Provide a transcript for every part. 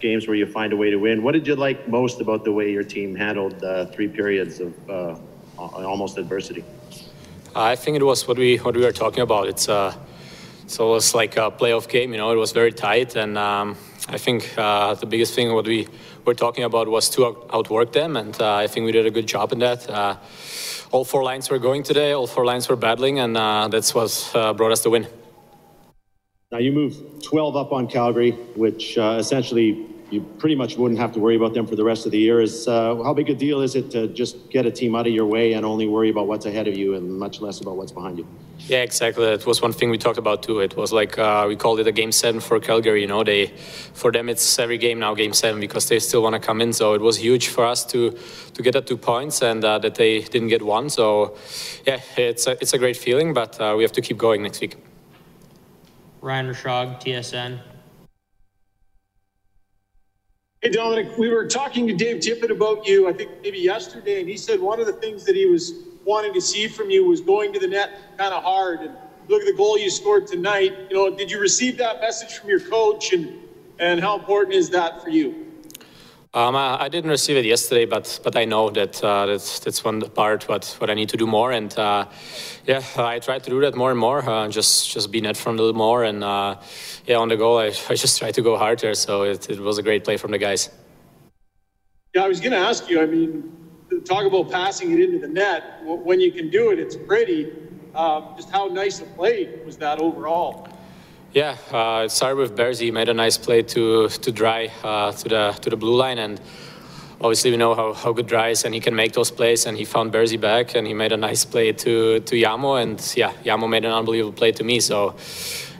games where you find a way to win. What did you like most about the way your team handled uh, three periods of uh, almost adversity? I think it was what we what we were talking about. It's uh, so it was like a playoff game. You know, it was very tight, and um, I think uh, the biggest thing what we were talking about was to outwork them, and uh, I think we did a good job in that. Uh, all four lines were going today. All four lines were battling, and uh, that's what uh, brought us the win. Now you move 12 up on Calgary, which uh, essentially you pretty much wouldn't have to worry about them for the rest of the year. Is uh, how big a deal is it to just get a team out of your way and only worry about what's ahead of you and much less about what's behind you? Yeah, exactly. That was one thing we talked about too. It was like uh, we called it a game seven for Calgary. You know, they for them it's every game now game seven because they still want to come in. So it was huge for us to to get that two points and uh, that they didn't get one. So yeah, it's a, it's a great feeling, but uh, we have to keep going next week. Ryan Rishaug, TSN. Hey, Dominic, we were talking to Dave Tippett about you, I think maybe yesterday, and he said one of the things that he was wanting to see from you was going to the net kind of hard. And look at the goal you scored tonight. You know, did you receive that message from your coach, and and how important is that for you? Um, I, I, didn't receive it yesterday, but but I know that uh, that's that's one part what what I need to do more, and uh, yeah, I try to do that more and more. Uh, just just be net from a little more, and uh, yeah, on the goal, I, I just try to go harder. So it, it was a great play from the guys. Yeah, I was going to ask you. I mean, talk about passing it into the net. When you can do it, it's pretty. Um, just how nice a play was that overall? Yeah, uh, it started with Berzi. He made a nice play to to Drai uh, to the to the blue line, and obviously we know how, how good Drai is, and he can make those plays. And he found Berzi back, and he made a nice play to to Jarmo, and yeah, Jarmo made an unbelievable play to me. So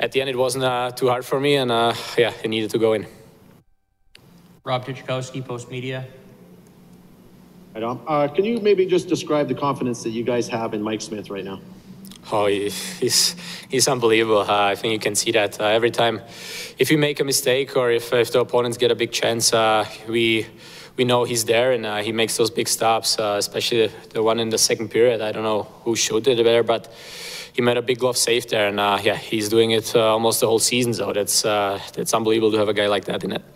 at the end, it wasn't uh, too hard for me, and uh, yeah, it needed to go in. Rob Tychkowski, Postmedia. Hi, Dom. Uh, can you maybe just describe the confidence that you guys have in Mike Smith right now? Oh, he's he's unbelievable. Uh, I think you can see that uh, every time. If you make a mistake or if, if the opponents get a big chance, uh, we we know he's there and uh, he makes those big stops. Uh, especially the one in the second period. I don't know who shot it there, but he made a big glove save there, and uh, yeah, he's doing it almost the whole season. So that's that's unbelievable to have a guy like that in it.